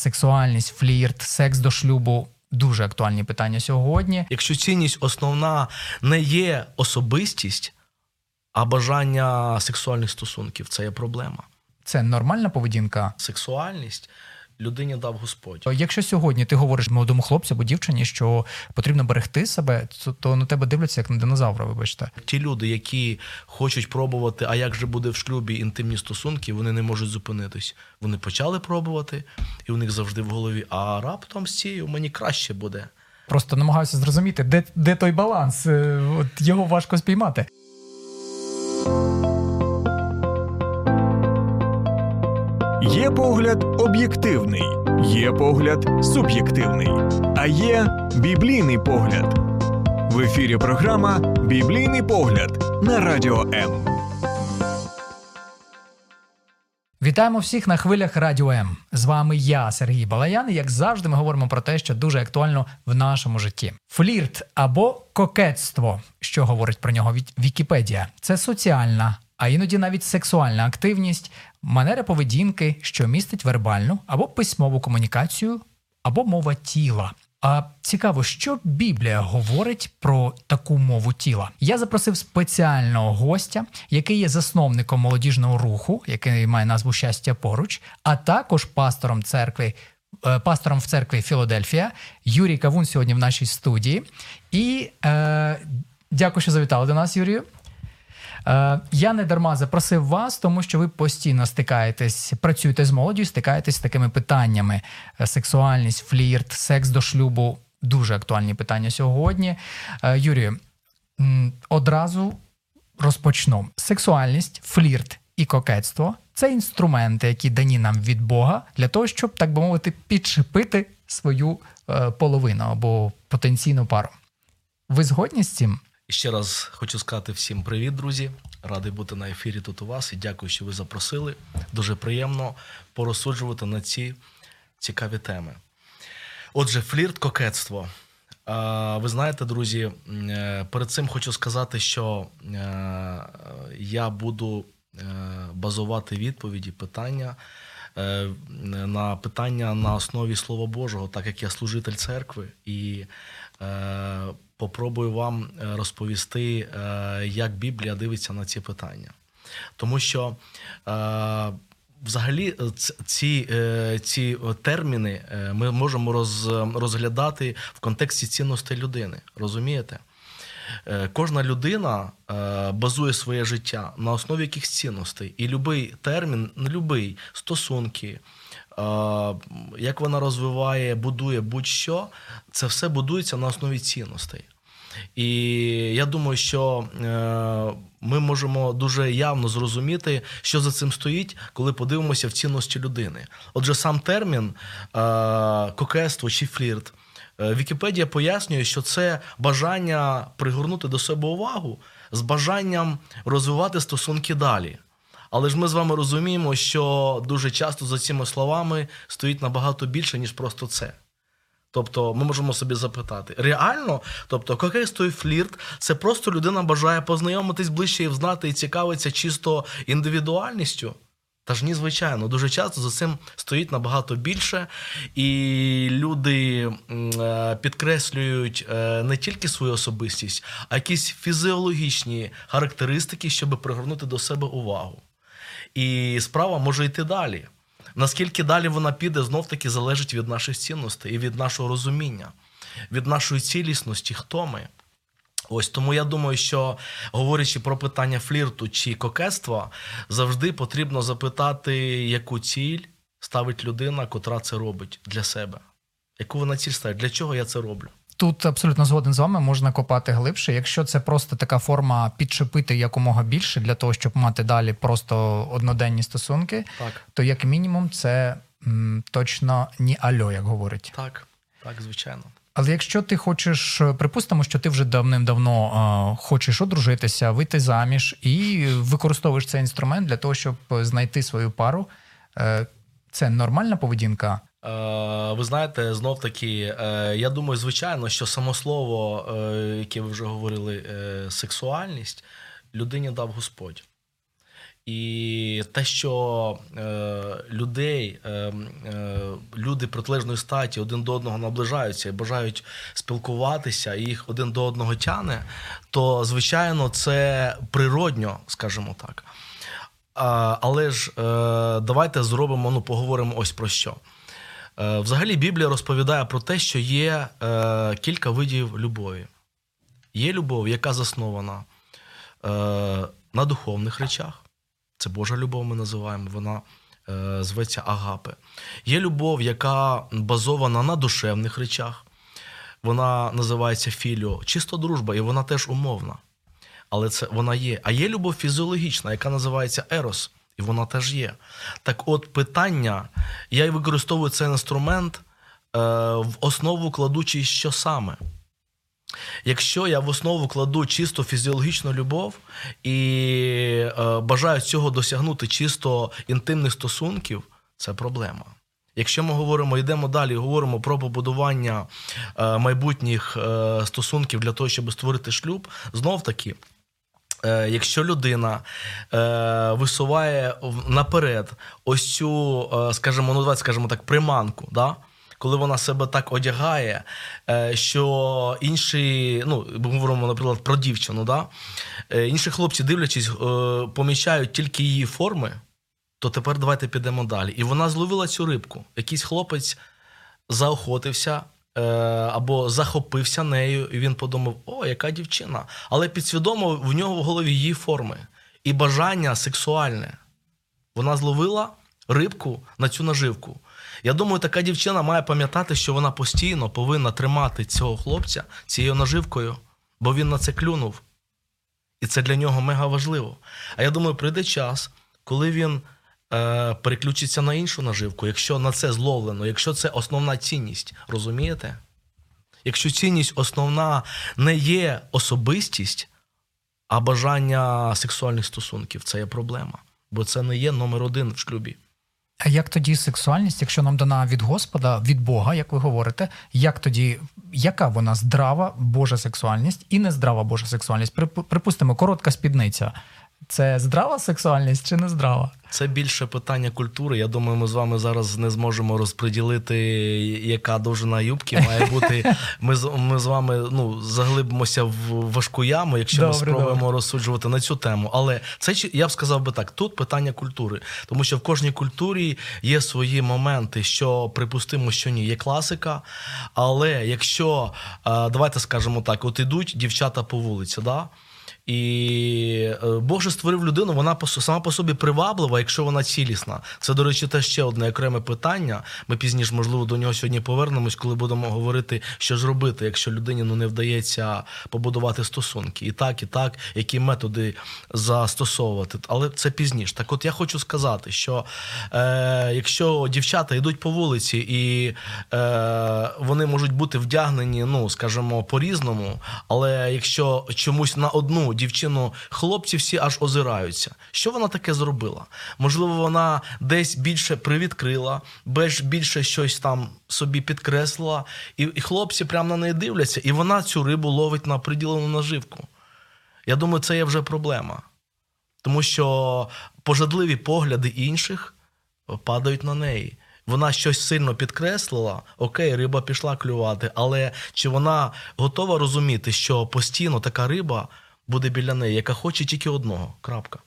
сексуальність, флірт, секс до шлюбу. Дуже актуальні питання сьогодні. Якщо цінність основна не є особистість, а бажання сексуальних стосунків це є проблема. Це нормальна поведінка. Сексуальність людині дав Господь. Якщо сьогодні ти говориш молодому хлопцю або дівчині, що потрібно берегти себе, то, то на тебе дивляться як на динозавра. Вибачте, Ті люди, які хочуть пробувати, а як же буде в шлюбі інтимні стосунки, вони не можуть зупинитись. Вони почали пробувати, і у них завжди в голові, а раптом з цією мені краще буде. просто намагаюся зрозуміти, де, де той баланс. Е, От його важко спіймати. Є погляд об'єктивний, є погляд суб'єктивний, а є біблійний погляд. В ефірі програма Біблійний погляд на радіо М. Вітаємо всіх на хвилях Радіо М. З вами я, Сергій Балаян. І як завжди, ми говоримо про те, що дуже актуально в нашому житті. Флірт або кокетство, що говорить про нього Ві- Вікіпедія, це соціальна, а іноді навіть сексуальна активність, манера поведінки, що містить вербальну або письмову комунікацію, або мова тіла. А цікаво, що Біблія говорить про таку мову тіла. Я запросив спеціального гостя, який є засновником молодіжного руху, який має назву Щастя поруч, а також пастором церкви. е, Пастором в церкві Філадельфія Юрій Кавун сьогодні в нашій студії. І е, дякую, що завітали до нас, Юрію. Е, я не дарма запросив вас, тому що ви постійно стикаєтесь, працюєте з молоддю, стикаєтесь з такими питаннями: Е, сексуальність, флірт, секс до шлюбу. Дуже актуальні питання сьогодні. Е, Юрію, одразу розпочну. Сексуальність, флірт і кокетство це інструменти, які дані нам від Бога для того, щоб, так би мовити, підчепити свою половину або потенційну пару. Ви згодні з цим? Ще раз хочу сказати всім привіт, друзі. Радий бути на ефірі тут у вас і дякую, що ви запросили. Дуже приємно порозсуджувати на ці цікаві теми. Отже, флірт, кокетство. Ви знаєте, друзі, е, перед цим хочу сказати, що е, я буду е, базувати відповіді, питання на питання на основі Слова Божого, так як я служитель церкви, і попробую вам е, розповісти, е, як Біблія дивиться на ці питання. Тому що е, взагалі ці, ці терміни ми можемо розглядати в контексті цінностей людини. Розумієте? Кожна людина базує своє життя на основі якихось цінностей. І будь-який термін, любий стосунки, як вона розвиває, будує будь-що, це все будується на основі цінностей. І я думаю, що е, ми можемо дуже явно зрозуміти, що за цим стоїть, коли подивимося в цінності людини. Отже, сам термін е, кокетство чи флірт. е, Вікіпедія пояснює, що це бажання пригорнути до себе увагу з бажанням розвивати стосунки далі. Але ж ми з вами розуміємо, що дуже часто за цими словами стоїть набагато більше, ніж просто це. Тобто ми можемо собі запитати, реально, тобто кокетство і флірт це просто людина бажає познайомитись ближче і взнати і цікавиться чисто індивідуальністю. Та ж ні, звичайно, дуже часто за цим стоїть набагато більше, і люди е, підкреслюють е, не тільки свою особистість, а якісь фізіологічні характеристики, щоб пригорнути до себе увагу. І справа може йти далі. Наскільки далі вона піде, знов таки залежить від наших цінностей і від нашого розуміння, від нашої цілісності, хто ми. Ось тому я думаю, що говорячи про питання флірту чи кокетства, завжди потрібно запитати, яку ціль ставить людина, котра це робить для себе. Яку вона ціль ставить? Для чого я це роблю? Тут абсолютно згоден з вами, можна копати глибше. Якщо це просто така форма підчепити якомога більше для того, щоб мати далі просто одноденні стосунки, Так, то як мінімум це м, точно ні альо, як говорить. так, так, звичайно. Але якщо ти хочеш, е, припустимо, що ти вже давним-давно е, хочеш одружитися, вийти заміж і використовуєш цей інструмент для того, щоб знайти свою пару, е, це нормальна поведінка. Е, ви знаєте, знов таки, е, я думаю, звичайно, що само слово, е, яке ви вже говорили, сексуальність, людині дав Господь. І те, що людей, люди протилежної статі один до одного наближаються і бажають спілкуватися, і їх один до одного тяне, то звичайно це природньо, скажімо так. Але ж давайте зробимо, ну поговоримо ось про що. Е, взагалі, Біблія розповідає про те, що є е, кілька видів любові. Є любов, яка заснована е, на духовних речах. Це Божа любов, ми називаємо, вона зветься Агапи. Є любов, яка базована на душевних речах. Вона називається Філіо, чисто дружба, і вона теж умовна. Але це вона є. А є любов фізіологічна, яка називається Ерос, і вона теж є. Так от питання, я й використовую цей інструмент е, в основу кладучи, що саме. Якщо я в основу кладу чисто фізіологічну любов і е, бажаю цього досягнути чисто інтимних стосунків, це проблема. Якщо ми говоримо, йдемо далі, говоримо про побудування е, майбутніх е, стосунків для того, щоб створити шлюб, знов таки. Е, якщо людина е, висуває наперед ось цю, е, скажімо, ну давайте скажімо так, приманку, да? коли вона себе так одягає, е, що інші, ну говоримо, наприклад, про дівчину, да? Е, інші хлопці, дивлячись, е, помічають тільки її форми, то тепер давайте підемо далі. І вона зловила цю рибку. Якийсь хлопець заохотився. Або захопився нею, і він подумав, о, яка дівчина. Але підсвідомо в нього в голові її форми і бажання сексуальне. Вона зловила рибку на цю наживку. Я думаю, така дівчина має пам'ятати, що вона постійно повинна тримати цього хлопця цією наживкою, бо він на це клюнув. І це для нього мега важливо. А я думаю, прийде час, коли він е, переключиться на іншу наживку, якщо на це зловлено, якщо це основна цінність, розумієте? Якщо цінність основна не є особистість, а бажання сексуальних стосунків, це є проблема. Бо це не є номер один в шлюбі. А як тоді сексуальність, якщо нам дана від Господа, від Бога, як ви говорите, як тоді, яка вона здрава Божа сексуальність і нездрава Божа сексуальність? Припустимо, коротка спідниця. Це здрава сексуальність чи не здрава? Це більше питання культури. Я думаю, ми з вами зараз не зможемо розподілити, яка довжина юбки має бути. Ми з ми з вами ну заглибимося в важку яму, якщо добре, ми спробуємо добре. розсуджувати на цю тему. Але це я б сказав би так: тут питання культури, тому що в кожній культурі є свої моменти, що припустимо, що ні, є класика. Але якщо давайте скажемо так, от ідуть дівчата по вулиці, да. І е, Бог же створив людину, вона сама по собі приваблива, якщо вона цілісна. Це, до речі, теж ще одне окреме питання. Ми пізніше, можливо, до нього сьогодні повернемось, коли будемо говорити, що ж робити, якщо людині ну, не вдається побудувати стосунки. І так, і так, які методи застосовувати. Але це пізніше. Так, от я хочу сказати, що е, якщо дівчата йдуть по вулиці і е, вони можуть бути вдягнені, ну скажімо, по-різному, але якщо чомусь на одну дівчину, хлопці всі аж озираються. Що вона таке зробила? Можливо, вона десь більше привідкрила, більше щось там собі підкреслила, і, і хлопці прямо на неї дивляться, і вона цю рибу ловить на приділену наживку. Я думаю, це є вже проблема. Тому що пожадливі погляди інших падають на неї. Вона щось сильно підкреслила, окей, риба пішла клювати, але чи вона готова розуміти, що постійно така риба буде біля неї, яка хоче тільки одного. Крапка.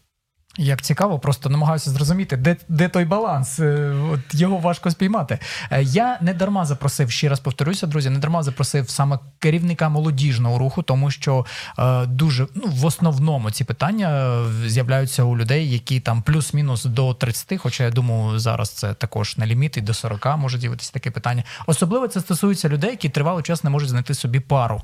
Як цікаво, просто намагаюся зрозуміти, де де той баланс. Е, от Його важко спіймати. Е, я не дарма запросив, ще раз повторюся, друзі, не дарма запросив саме керівника молодіжного руху, тому що е, дуже ну, в основному ці питання е, з'являються у людей, які там плюс-мінус до 30, Хоча я думаю, зараз це також не ліміт, і до 40 може з'явитися таке питання. Особливо це стосується людей, які тривалий час не можуть знайти собі пару.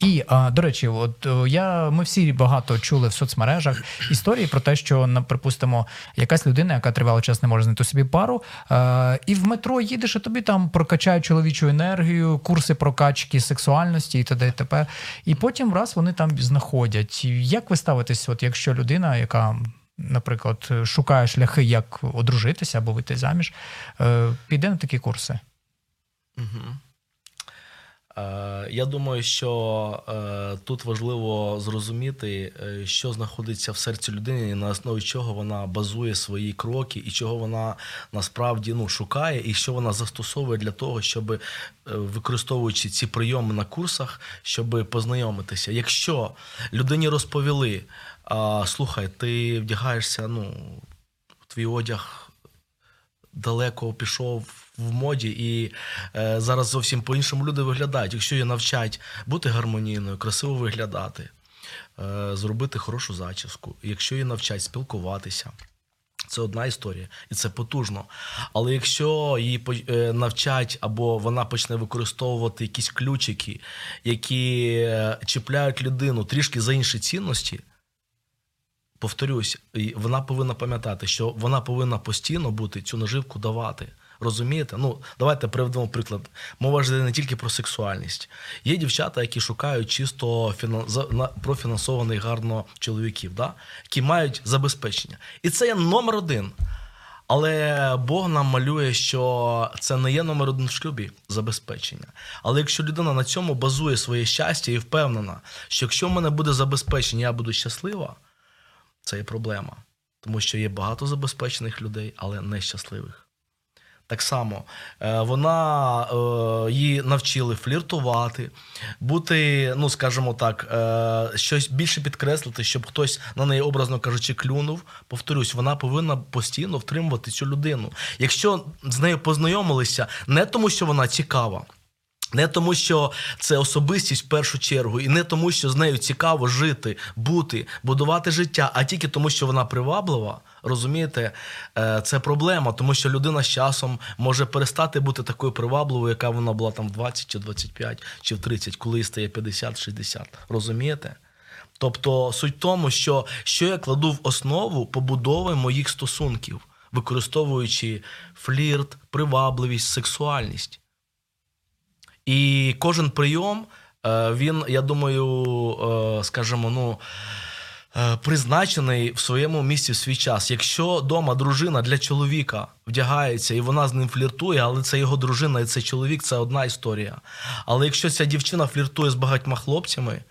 І е, до речі, от я ми всі багато чули в соцмережах історії про те, що припустимо, якась людина, яка тривалий час не може знайти собі пару, е, і в метро їдеш, і тобі там прокачають чоловічу енергію, курси прокачки сексуальності і т.д. і т.п. І потім раз вони там знаходять. Як ви ставитесь, от якщо людина, яка Наприклад, шукає шляхи, як одружитися або вийти заміж, е, піде на такі курси. Угу. Е, Я думаю, що е, тут важливо зрозуміти, е, що знаходиться в серці людини, і на основі чого вона базує свої кроки, і чого вона насправді ну, шукає, і що вона застосовує для того, щоб використовуючи ці прийоми на курсах, щоб познайомитися. Якщо людині розповіли, слухай, ти вдягаєшся, ну, твій одяг далеко пішов в моді, і е, зараз зовсім по-іншому люди виглядають. Якщо її навчать бути гармонійною, красиво виглядати, е, зробити хорошу зачіску, якщо її навчать спілкуватися. Це одна історія, і це потужно. Але якщо її е, навчать або вона почне використовувати якісь ключики, які е, чіпляють людину трішки за інші цінності, повторюсь, вона повинна пам'ятати, що вона повинна постійно бути цю наживку давати. Розумієте? Ну, давайте приведемо приклад. Мова ж не тільки про сексуальність. Є дівчата, які шукають чисто фінан... профінансованих гарно чоловіків, да? які мають забезпечення. І це є номер один. Але Бог нам малює, що це не є номер один в шлюбі забезпечення. Але якщо людина на цьому базує своє щастя і впевнена, що якщо в мене буде забезпечення, я буду щаслива, це є проблема. Тому що є багато забезпечених людей, але нещасливих. Так само е, вона е, її навчили фліртувати, бути, ну скажімо так, е, щось більше підкреслити, щоб хтось на неї, образно кажучи, клюнув. Повторюсь, вона повинна постійно втримувати цю людину. Якщо з нею познайомилися, не тому, що вона цікава. Не тому, що це особистість в першу чергу, і не тому, що з нею цікаво жити, бути, будувати життя, а тільки тому, що вона приваблива. Розумієте, Е, це проблема, тому що людина з часом може перестати бути такою привабливою, яка вона була там в 20 чи 25 чи в 30, коли стає 50-60. Розумієте? Тобто суть в тому, що, що я кладу в основу побудови моїх стосунків, використовуючи флірт, привабливість, сексуальність. І кожен прийом, е, він, я думаю, е, скажімо, ну. е, Призначений в своєму місці в свій час. Якщо вдома дружина для чоловіка вдягається і вона з ним фліртує, але це його дружина і це чоловік, це одна історія. Але якщо ця дівчина фліртує з багатьма хлопцями,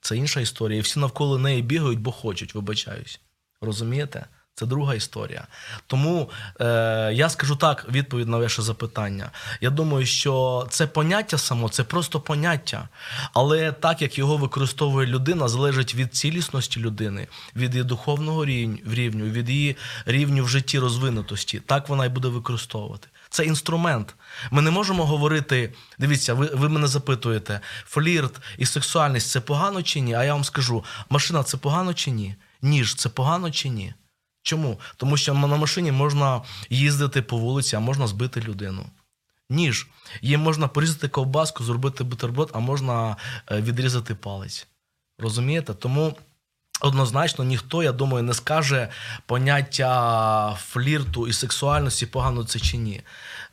це інша історія. І всі навколо неї бігають, бо хочуть, вибачаюсь. Розумієте? Це друга історія. Тому е, я скажу так, відповідь на ваше запитання. Я думаю, що це поняття само, це просто поняття. Але так як його використовує людина, залежить від цілісності людини, від її духовного рівню, від її рівню в житті розвинутості. Так вона і буде використовувати. Це інструмент. Ми не можемо говорити. Дивіться, ви, ви мене запитуєте, флірт і сексуальність це погано чи ні? А я вам скажу: машина це погано чи ні? Ніж це погано чи ні? Чому? Тому що на машині можна їздити по вулиці, а можна збити людину. Ніж. Їм можна порізати ковбаску, зробити бутерброд, а можна е, відрізати палець. Розумієте? Тому однозначно ніхто, я думаю, не скаже поняття флірту і сексуальності, погано це чи ні.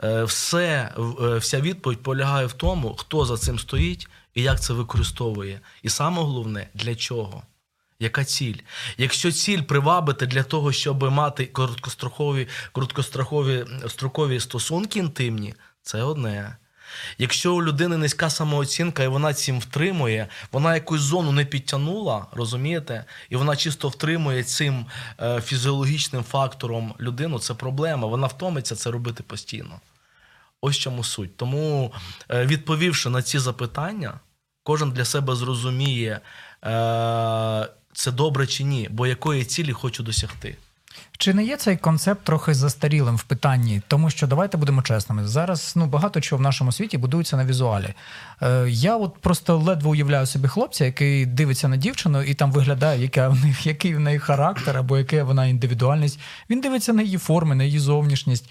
Е, Все, е, вся відповідь полягає в тому, хто за цим стоїть і як це використовує. І саме головне, для чого. Яка ціль? Якщо ціль привабити для того, щоб мати короткострокові, короткострокові строкові стосунки інтимні, це одне. Якщо у людини низька самооцінка і вона цим втримує, вона якусь зону не підтягнула, розумієте? І вона чисто втримує цим е, фізіологічним фактором людину, це проблема. Вона втомиться це робити постійно. Ось чому суть. Тому, е, відповівши на ці запитання, кожен для себе зрозуміє, е, це добре чи ні, бо якої цілі хочу досягти. Чи не є цей концепт трохи застарілим в питанні? Тому що давайте будемо чесними. Зараз ну багато чого в нашому світі будується на візуалі. Е, я от просто ледве уявляю собі хлопця, який дивиться на дівчину і там виглядає, яка в них, який в неї характер або яка вона індивідуальність. Він дивиться на її форми, на її зовнішність.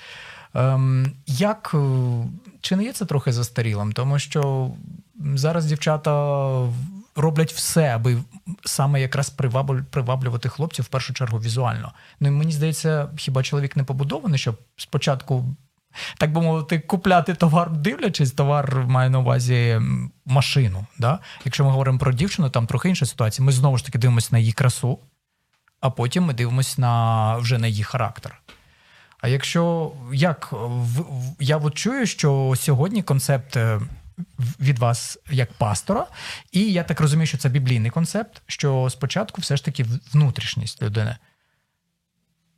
Ем, як е, чи не є це трохи застарілим? Тому що зараз дівчата роблять все, аби саме якраз приваблювати хлопців в першу чергу візуально. Ну і мені здається, хіба чоловік не побудований, щоб спочатку. Так би мовити, купляти товар, дивлячись, товар має на увазі машину. Да? Якщо ми говоримо про дівчину, там трохи інша ситуація. Ми знову ж таки дивимося на її красу, а потім ми дивимося на вже на її характер. А якщо як я от чую, що сьогодні концепт е, від вас як пастора. І я так розумію, що це біблійний концепт, що спочатку все ж таки внутрішність людини.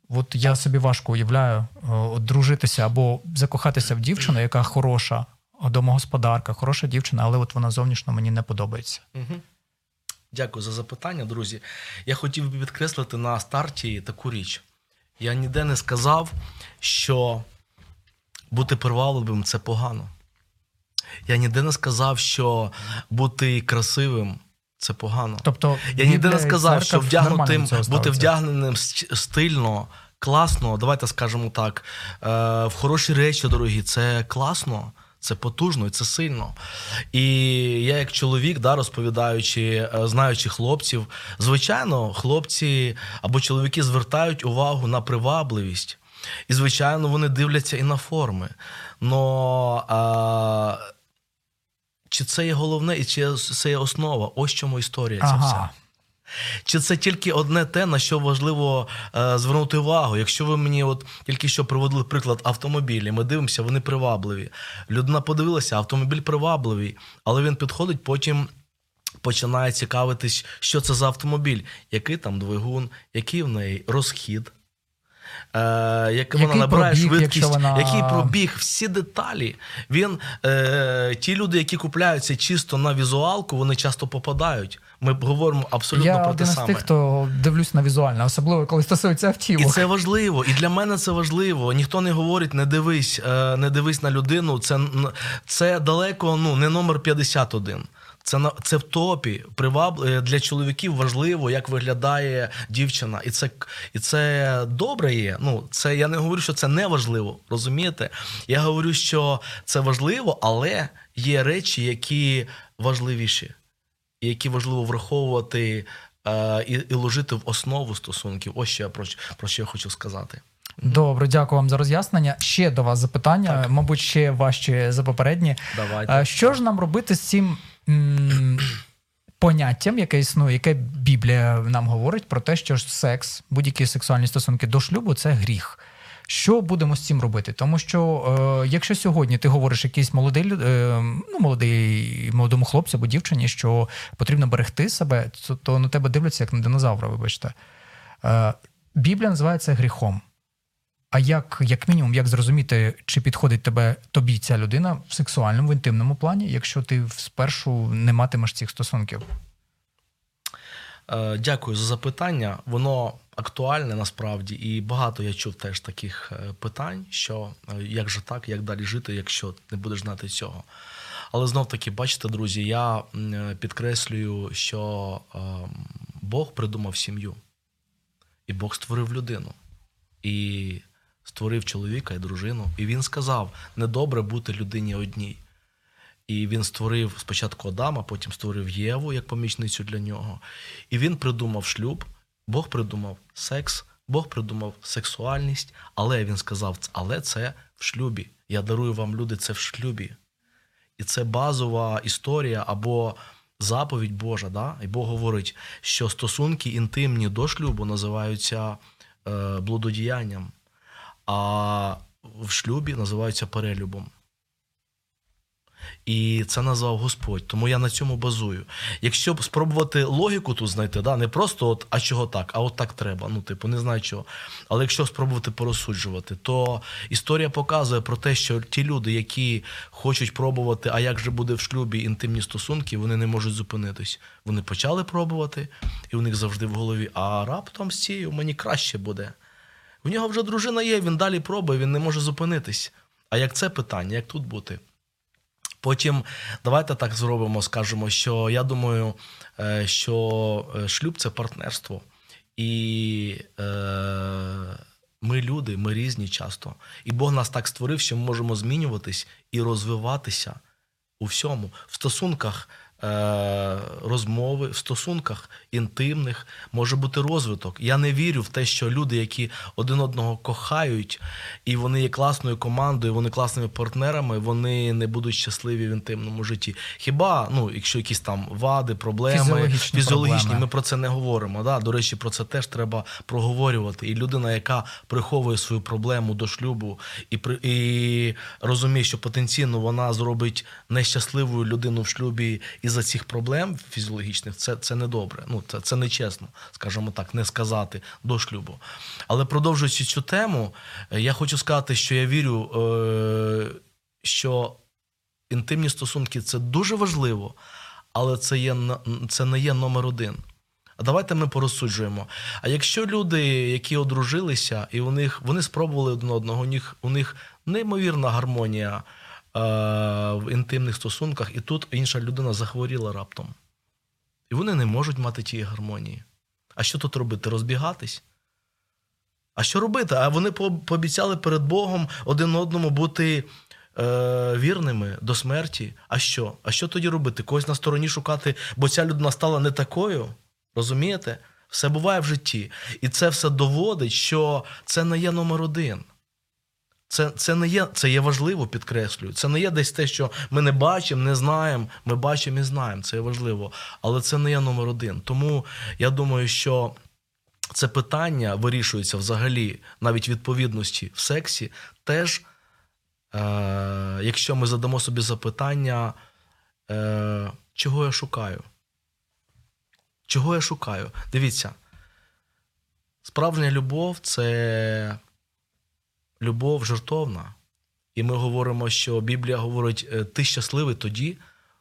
От я собі важко уявляю е, от дружитися або закохатися в дівчину, яка хороша, домогосподарка, хороша дівчина, але от вона зовнішньо мені не подобається. Дякую за запитання, друзі. Я хотів би підкреслити на старті таку річ. Я ніде не сказав, що бути привабливим це погано. Я ніде не сказав, що бути красивим це погано. Тобто, Я ніде не сказав, що вдягнутим, бути вдягненим стильно, класно, давайте скажемо так, е, в хороші речі, дорогі, це класно. Це потужно і це сильно. І я, як чоловік, да, розповідаючи, е, знаючи хлопців, звичайно, хлопці або чоловіки звертають увагу на привабливість. І, звичайно, вони дивляться і на форми. Но а, чи це є головне, і чи це є основа? Ось чому історія ця вся. Чи це тільки одне те, на що важливо е, звернути увагу? Якщо ви мені от тільки що приводили приклад автомобілі, ми дивимося, вони привабливі. Людина подивилася, автомобіль привабливий, але він підходить потім. Починає цікавитись, що це за автомобіль, який там двигун, який в неї розхід, е, як вона набирає пробіг, швидкість, вона- який пробіг, всі деталі. Він, е, ті люди, які купляються чисто на візуалку, вони часто попадають. Ми говоримо абсолютно я про те один із саме. тих, хто дивлюсь на візуальне, особливо коли стосується І це важливо, і для мене це важливо. Ніхто не говорить, не дивись, е, не дивись на людину. Це, це далеко ну, не номер 51. Це на це в топі. Приваб е, для чоловіків важливо, як виглядає дівчина, і це і це добре є. Ну це я не говорю, що це не важливо. Розумієте? Я говорю, що це важливо, але є речі, які важливіші, які важливо враховувати е, і, і ложити в основу стосунків. Ось що я про, про що я хочу сказати. Добре, дякую вам за роз'яснення. Ще до вас запитання, Так. мабуть, ще важче за попередні. Давайте. Що ж нам робити з цим поняттям, яке існує, яке Біблія нам говорить про те, що секс, будь-які сексуальні стосунки до шлюбу це гріх. Що будемо з цим робити? Тому що е, якщо сьогодні ти говориш якийсь молодий е, ну, молодий молодому хлопцю або дівчині, що потрібно берегти себе, то, то на тебе дивляться як на динозавра, вибачте. Е, Біблія називає це гріхом. А як, як мінімум, як зрозуміти, чи підходить тебе тобі ця людина в сексуальному, в інтимному плані, якщо ти спершу не матимеш цих стосунків? Е, Дякую за запитання. Воно актуальне насправді, і багато я чув теж таких е, питань, що е, як же так, як далі жити, якщо не будеш знати цього. Але знов таки, бачите, друзі, я підкреслюю, що Бог придумав сім'ю, і Бог створив людину, і створив чоловіка і дружину. І він сказав: недобре бути людині одній. І він створив спочатку Адама, потім створив Єву як помічницю для нього. І він придумав шлюб, Бог придумав секс, Бог придумав сексуальність, але він сказав, але це в шлюбі. Я дарую вам люди, це в шлюбі. І це базова історія або заповідь Божа. Да? І Бог говорить, що стосунки інтимні до шлюбу називаються е, блудодіянням, а в шлюбі називаються перелюбом. І це назвав Господь. Тому я на цьому базую. Якщо спробувати логіку тут знайти, да, не просто от, а чого так, а от так треба. Ну, типу, не знаю чого. Але якщо спробувати порозсуджувати, то історія показує про те, що ті люди, які хочуть пробувати, а як же буде в шлюбі інтимні стосунки, вони не можуть зупинитись. Вони почали пробувати, і у них завжди в голові, а раптом з цією мені краще буде. В нього вже дружина є, він далі пробує, він не може зупинитись. А як це питання, як тут бути? Потім давайте так зробимо, скажемо, що я думаю, е, що е, шлюб це партнерство. І е, ми люди, ми різні часто. І Бог нас так створив, що ми можемо змінюватись і розвиватися у всьому. В стосунках розмови в стосунках інтимних може бути розвиток. Я не вірю в те, що люди, які один одного кохають, і вони є класною командою, вони класними партнерами, вони не будуть щасливі в інтимному житті. Хіба ну, якщо якісь там вади, проблеми, Фізіологічні фізіологічні проблеми. ми про це не говоримо. Да? До речі, про це теж треба проговорювати. І людина, яка приховує свою проблему до шлюбу і, при- і розуміє, що потенційно вона зробить нещасливою людину в шлюбі із-за цих проблем фізіологічних, це, це не добре. Ну, це, це нечесно, скажімо так, не сказати до шлюбу. Але продовжуючи цю тему, е, я хочу сказати, що я вірю, е, що інтимні стосунки це дуже важливо, але це, є, це не є номер один. А давайте ми порозсуджуємо. А якщо люди, які одружилися, і у них вони спробували один одного, у них, у них неймовірна гармонія в інтимних стосунках, і тут інша людина захворіла раптом. І вони не можуть мати тієї гармонії. А що тут робити? Розбігатись? А що робити? А вони пообіцяли перед Богом один одному бути е, вірними до смерті. А що? А що тоді робити? Когось на стороні шукати, бо ця людина стала не такою. Розумієте? Все буває в житті. І це все доводить, що це не є номер один. Це, це, не є, це є важливо, підкреслюю. Це не є десь те, що ми не бачимо, не знаємо. Ми бачимо і знаємо. Це є важливо. Але це не є номер один. Тому я думаю, що це питання вирішується взагалі навіть відповідності в сексі, теж, е, якщо ми задамо собі запитання, е, чого я шукаю? Чого я шукаю? Дивіться, справжня любов це любов жертовна. І ми говоримо, що Біблія говорить, е, ти щасливий тоді,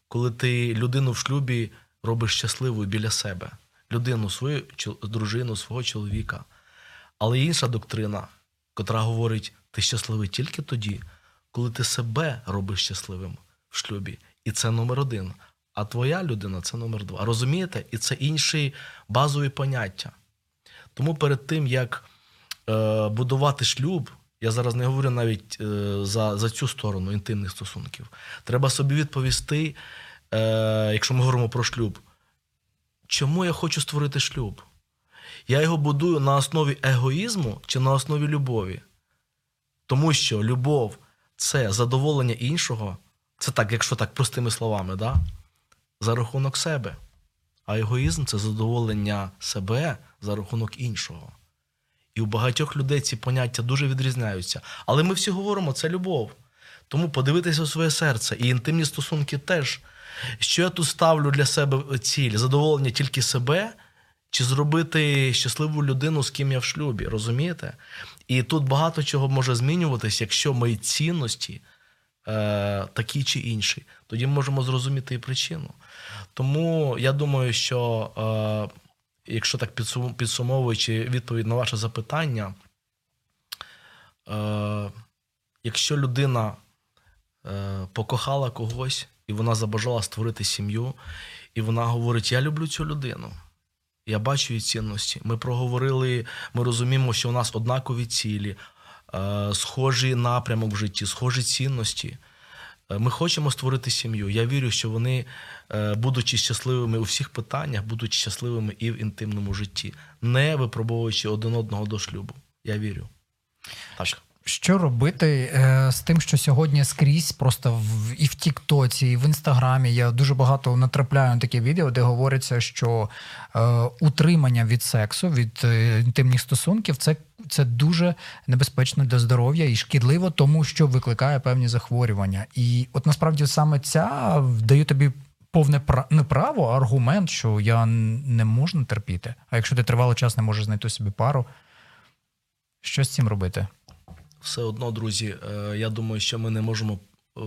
коли ти людину в шлюбі робиш щасливою біля себе, людину, свою дружину, свого чоловіка. Але інша доктрина, котра говорить, ти щасливий тільки тоді, коли ти себе робиш щасливим в шлюбі. І це номер один. А твоя людина це номер два. Розумієте? І це інші базові поняття. Тому перед тим, як е, будувати шлюб, я зараз не говорю навіть е, за, за цю сторону інтимних стосунків. Треба собі відповісти, е, якщо ми говоримо про шлюб, чому я хочу створити шлюб? Я його будую на основі егоїзму чи на основі любові? Тому що любов це задоволення іншого, це так, якщо так простими словами, да? за рахунок себе. А егоїзм це задоволення себе за рахунок іншого. У багатьох людей ці поняття дуже відрізняються. Але ми всі говоримо, це любов. Тому подивитися у своє серце. І інтимні стосунки теж. Що я тут ставлю для себе ціль? Задоволення тільки себе, чи зробити щасливу людину, з ким я в шлюбі, розумієте? І тут багато чого може змінюватися, якщо мої цінності е, такі чи інші. Тоді ми можемо зрозуміти і причину. Тому я думаю, що е, якщо так підсум- підсумовуючи відповідь на ваше запитання, е, якщо людина е, покохала когось і вона забажала створити сім'ю, і вона говорить: Я люблю цю людину. Я бачу її цінності. Ми проговорили, ми розуміємо, що у нас однакові цілі, е, схожий напрямок в житті, схожі цінності. Е, Ми хочемо створити сім'ю. Я вірю, що вони, е, будучи щасливими у всіх питаннях, будуть щасливими і в інтимному житті, не випробовуючи один одного до шлюбу. Я вірю. Так. Що робити е, з тим, що сьогодні скрізь, просто в і в Тіктоці, і в Інстаграмі я дуже багато натрапляю на такі відео, де говориться, що е, утримання від сексу, від е, інтимних стосунків, це, це дуже небезпечно для здоров'я і шкідливо, тому що викликає певні захворювання. І от насправді саме ця дає тобі. Повне пра- не право, а аргумент, що я не можу терпіти. А якщо ти тривалий час не можеш знайти собі пару, що з цим робити? Все одно, друзі, е, я думаю, що ми не можемо, е,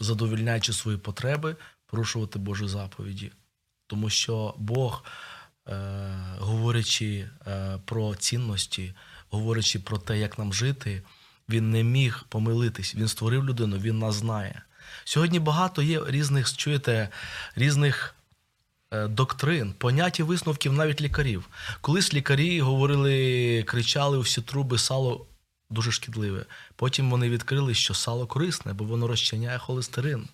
задовільняючи свої потреби, порушувати Божі заповіді. Тому що Бог, е, говорячи е, про цінності, говорячи про те, як нам жити, він не міг помилитись. Він створив людину, він нас знає. Сьогодні багато є різних, чуєте, різних е, доктрин, понять і висновків навіть лікарів. Колись лікарі говорили, кричали у всі труби сало дуже шкідливе. Потім вони відкрили, що сало корисне, бо воно розчиняє холестерин.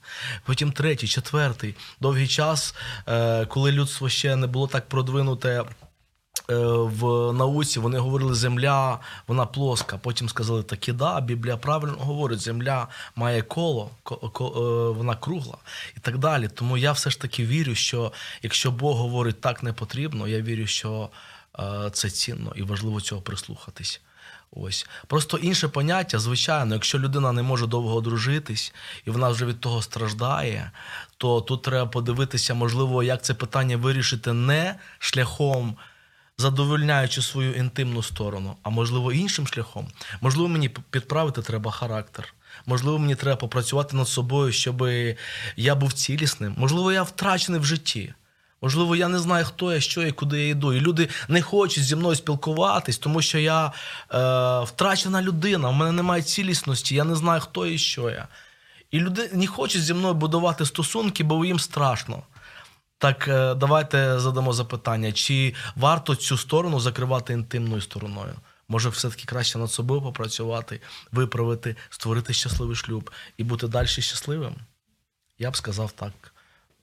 Потім третій, четвертий. Довгий час, е, коли людство ще не було так продвинуте. е, В науці вони говорили, земля вона плоска. Потім сказали, так і да, Біблія правильно говорить, земля має коло, ко- ко- е, вона кругла і так далі. Тому я все ж таки вірю, що якщо Бог говорить так не потрібно, я вірю, що це цінно і важливо цього прислухатись. Ось просто інше поняття, звичайно, якщо людина не може довго одружитись і вона вже від того страждає, то тут треба подивитися, можливо, як це питання вирішити не шляхом задовольняючи свою інтимну сторону, а можливо іншим шляхом. Можливо, мені підправити треба характер. Можливо, мені треба попрацювати над собою, щоб я був цілісним. Можливо, я втрачений в житті. Можливо, я не знаю, хто я, що я, куди я йду. І люди не хочуть зі мною спілкуватись, тому що я е, втрачена людина, в мене немає цілісності, я не знаю, хто я і що я. І люди не хочуть зі мною будувати стосунки, бо їм страшно. Так е, давайте задамо запитання: чи варто цю сторону закривати інтимною стороною? Може, все-таки краще над собою попрацювати, виправити, створити щасливий шлюб і бути далі щасливим? Я б сказав так,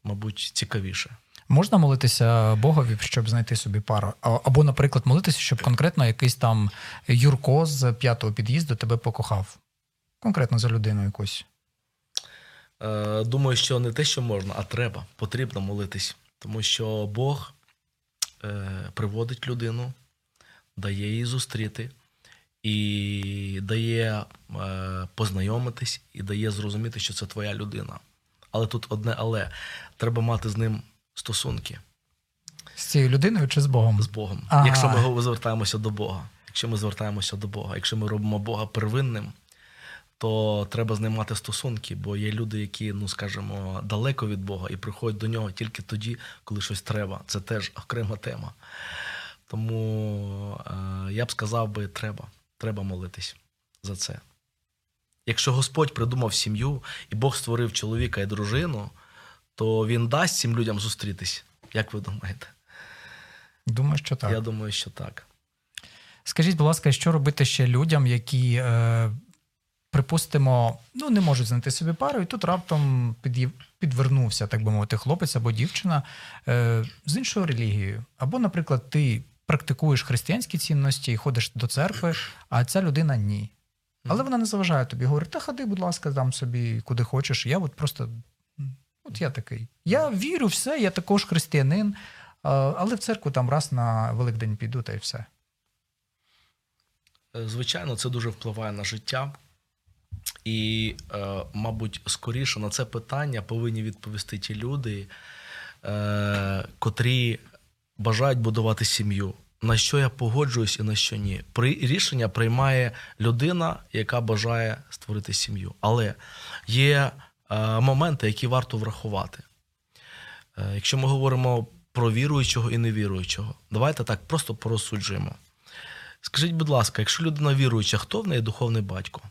мабуть, цікавіше. Можна молитися Богові, щоб знайти собі пару? Або, наприклад, молитися, щоб конкретно якийсь там Юрко з п'ятого під'їзду тебе покохав. Конкретно за людину якусь. Е, думаю, що не те, що можна, а треба, потрібно молитись. Тому що Бог е, приводить людину, дає її зустріти і дає е, познайомитись, і дає зрозуміти, що це твоя людина. Але тут одне але треба мати з ним стосунки З цією людиною чи з Богом? з Богом. Ага. Якщо ми звертаємося до Бога, якщо ми звертаємося до Бога, якщо ми робимо Бога первинним, то треба з ним мати стосунки, бо є люди, які, ну скажімо, далеко від Бога і приходять до нього тільки тоді, коли щось треба. Це теж окрема тема. Тому е, я б сказав би, треба, треба молитись за це. Якщо Господь придумав сім'ю і Бог створив чоловіка і дружину, то він дасть цим людям зустрітись. Як ви думаєте? Думаю, що так. Я думаю, що так. Скажіть, будь ласка, що робити ще людям, які, е, припустимо, ну не можуть знайти собі пару, і тут раптом під'їв- підвернувся, так би мовити, хлопець або дівчина е, з іншою релігією. Або, наприклад, ти практикуєш християнські цінності і ходиш до церкви, а ця людина ні. Але вона не заважає тобі. Говорить, та ходи, будь ласка, там собі куди хочеш. Я от просто. От я такий. Я вірю, все, я також християнин, але в церкву там раз на Великдень піду, та й все. Е, Звичайно, це дуже впливає на життя. І, е, мабуть, скоріше на це питання повинні відповісти ті люди, е, котрі бажають будувати сім'ю. На що я погоджуюсь і на що ні. При рішення приймає людина, яка бажає створити сім'ю. Але є е, моменти, які варто врахувати. Е, якщо ми говоримо про віруючого і невіруючого, давайте так просто порозсуджуємо. Скажіть, будь ласка, якщо людина віруюча, хто в неї духовний батько?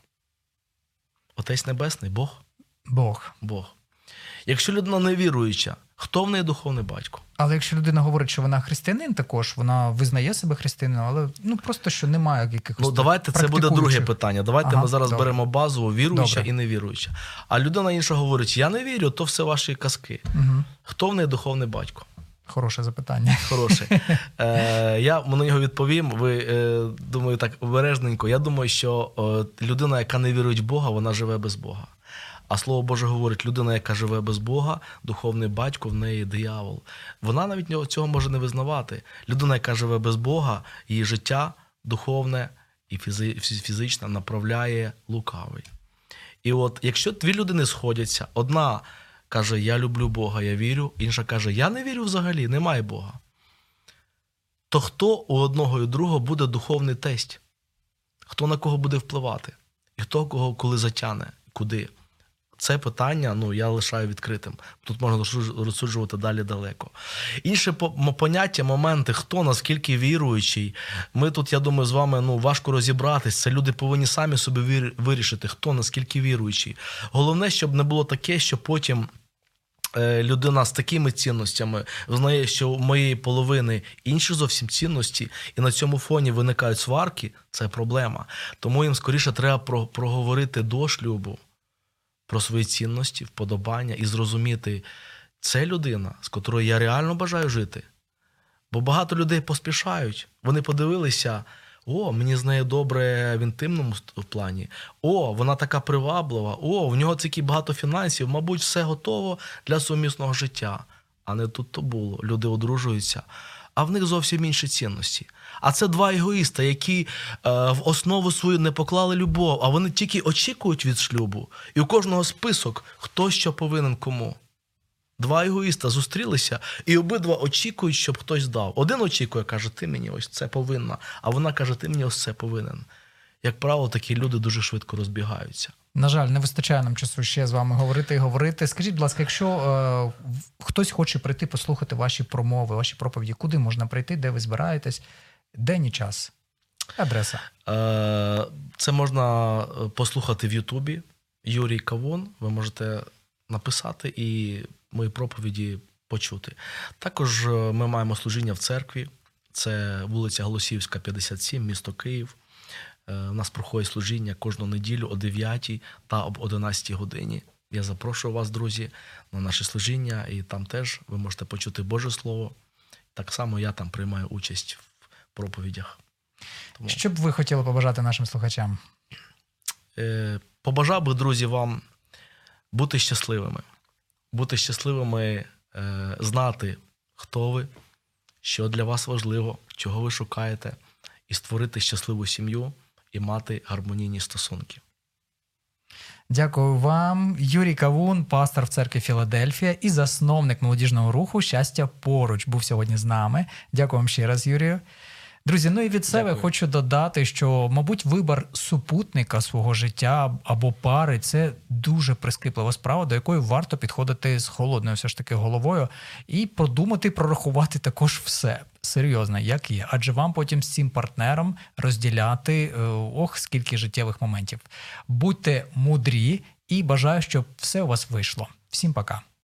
Отець Небесний, Бог? Бог. Бог. Якщо людина не віруюча, хто в неї духовний батько? Але якщо людина говорить, що вона християнин, також вона визнає себе християнином, але ну просто що немає якихось. Ну, давайте це буде друге питання. Давайте Ага, ми зараз добре. беремо базово віруюча Добре. і невіруюча. А людина інша говорить: я не вірю, то все ваші казки. Угу. Хто в неї духовний батько? Хороше запитання. Хороший. Е, я на нього відповім. Ви е, думаю, так обережненько. Я думаю, що е, людина, яка не вірує в Бога, вона живе без Бога. А слово Боже говорить, людина, яка живе без Бога, духовний батько в неї диявол. Вона навіть цього може не визнавати. Людина, яка живе без Бога, її життя духовне і фізичне направляє лукавий. І от якщо дві людини сходяться, одна каже, я люблю Бога, я вірю, інша каже, я не вірю взагалі, немає Бога. То хто у одного і у другого буде духовний тесть? Хто на кого буде впливати? І хто кого коли затягне, куди? Це питання ну, я лишаю відкритим. Тут можна розсуджувати далі далеко. Інше поняття, моменти, хто наскільки віруючий. Ми тут, я думаю, з вами ну, важко розібратись. Це люди повинні самі собі вир- вирішити, хто наскільки віруючий. Головне, щоб не було таке, що потім е, людина з такими цінностями визнає, що у моєї половини інші зовсім цінності, і на цьому фоні виникають сварки, це проблема. Тому їм скоріше треба про- проговорити до шлюбу про свої цінності, вподобання і зрозуміти, це людина, з котрою я реально бажаю жити. Бо багато людей поспішають. Вони подивилися: о, мені з нею добре в інтимному плані. О, вона така приваблива. О, в нього такі багато фінансів. Мабуть, все готово для сумісного життя. А не тут то було. Люди одружуються, а в них зовсім інші цінності. А це два егоїста, які е, в основу свою не поклали любов, а вони тільки очікують від шлюбу. І у кожного список, хто що повинен кому. Два егоїста зустрілися, і обидва очікують, щоб хтось дав. Один очікує, каже, ти мені ось це повинна, а вона каже, ти мені ось це повинен. Як правило, такі люди дуже швидко розбігаються. На жаль, не вистачає нам часу ще з вами говорити і говорити. Скажіть, будь ласка, якщо е, хтось хоче прийти послухати ваші промови, ваші проповіді, куди можна прийти, де ви збираєтесь, день і час, адреса. Е, Це можна е, послухати в Ютубі. Юрій Кавун. Ви можете написати і мої проповіді почути. Також е, ми маємо служіння в церкві. Це вулиця Голосівська, 57, місто Київ. Е, У нас проходить служіння кожну неділю о 9 та об 11 годині. Я запрошую вас, друзі, на наше служіння, і там теж ви можете почути Боже Слово. Так само я там приймаю участь в проповідях. Тому... Що б ви хотіли побажати нашим слухачам? Е, побажав би, друзі, вам бути щасливими. Бути щасливими, е, знати, хто ви, що для вас важливо, чого ви шукаєте, і створити щасливу сім'ю і мати гармонійні стосунки. Дякую вам, Юрій Кавун, пастор в церкві Філадельфія і засновник молодіжного руху Щастя поруч був сьогодні з нами. Дякую вам ще раз, Юрію. Друзі, ну і від себе Дякую. хочу додати, що, мабуть, вибір супутника свого життя або пари це дуже прискіплива справа, до якої варто підходити з холодною все ж таки головою і подумати, прорахувати також все серйозно, як є. Адже вам потім з цим партнером розділяти е, ох, скільки життєвих моментів. Будьте мудрі і бажаю, щоб все у вас вийшло. Всім пока.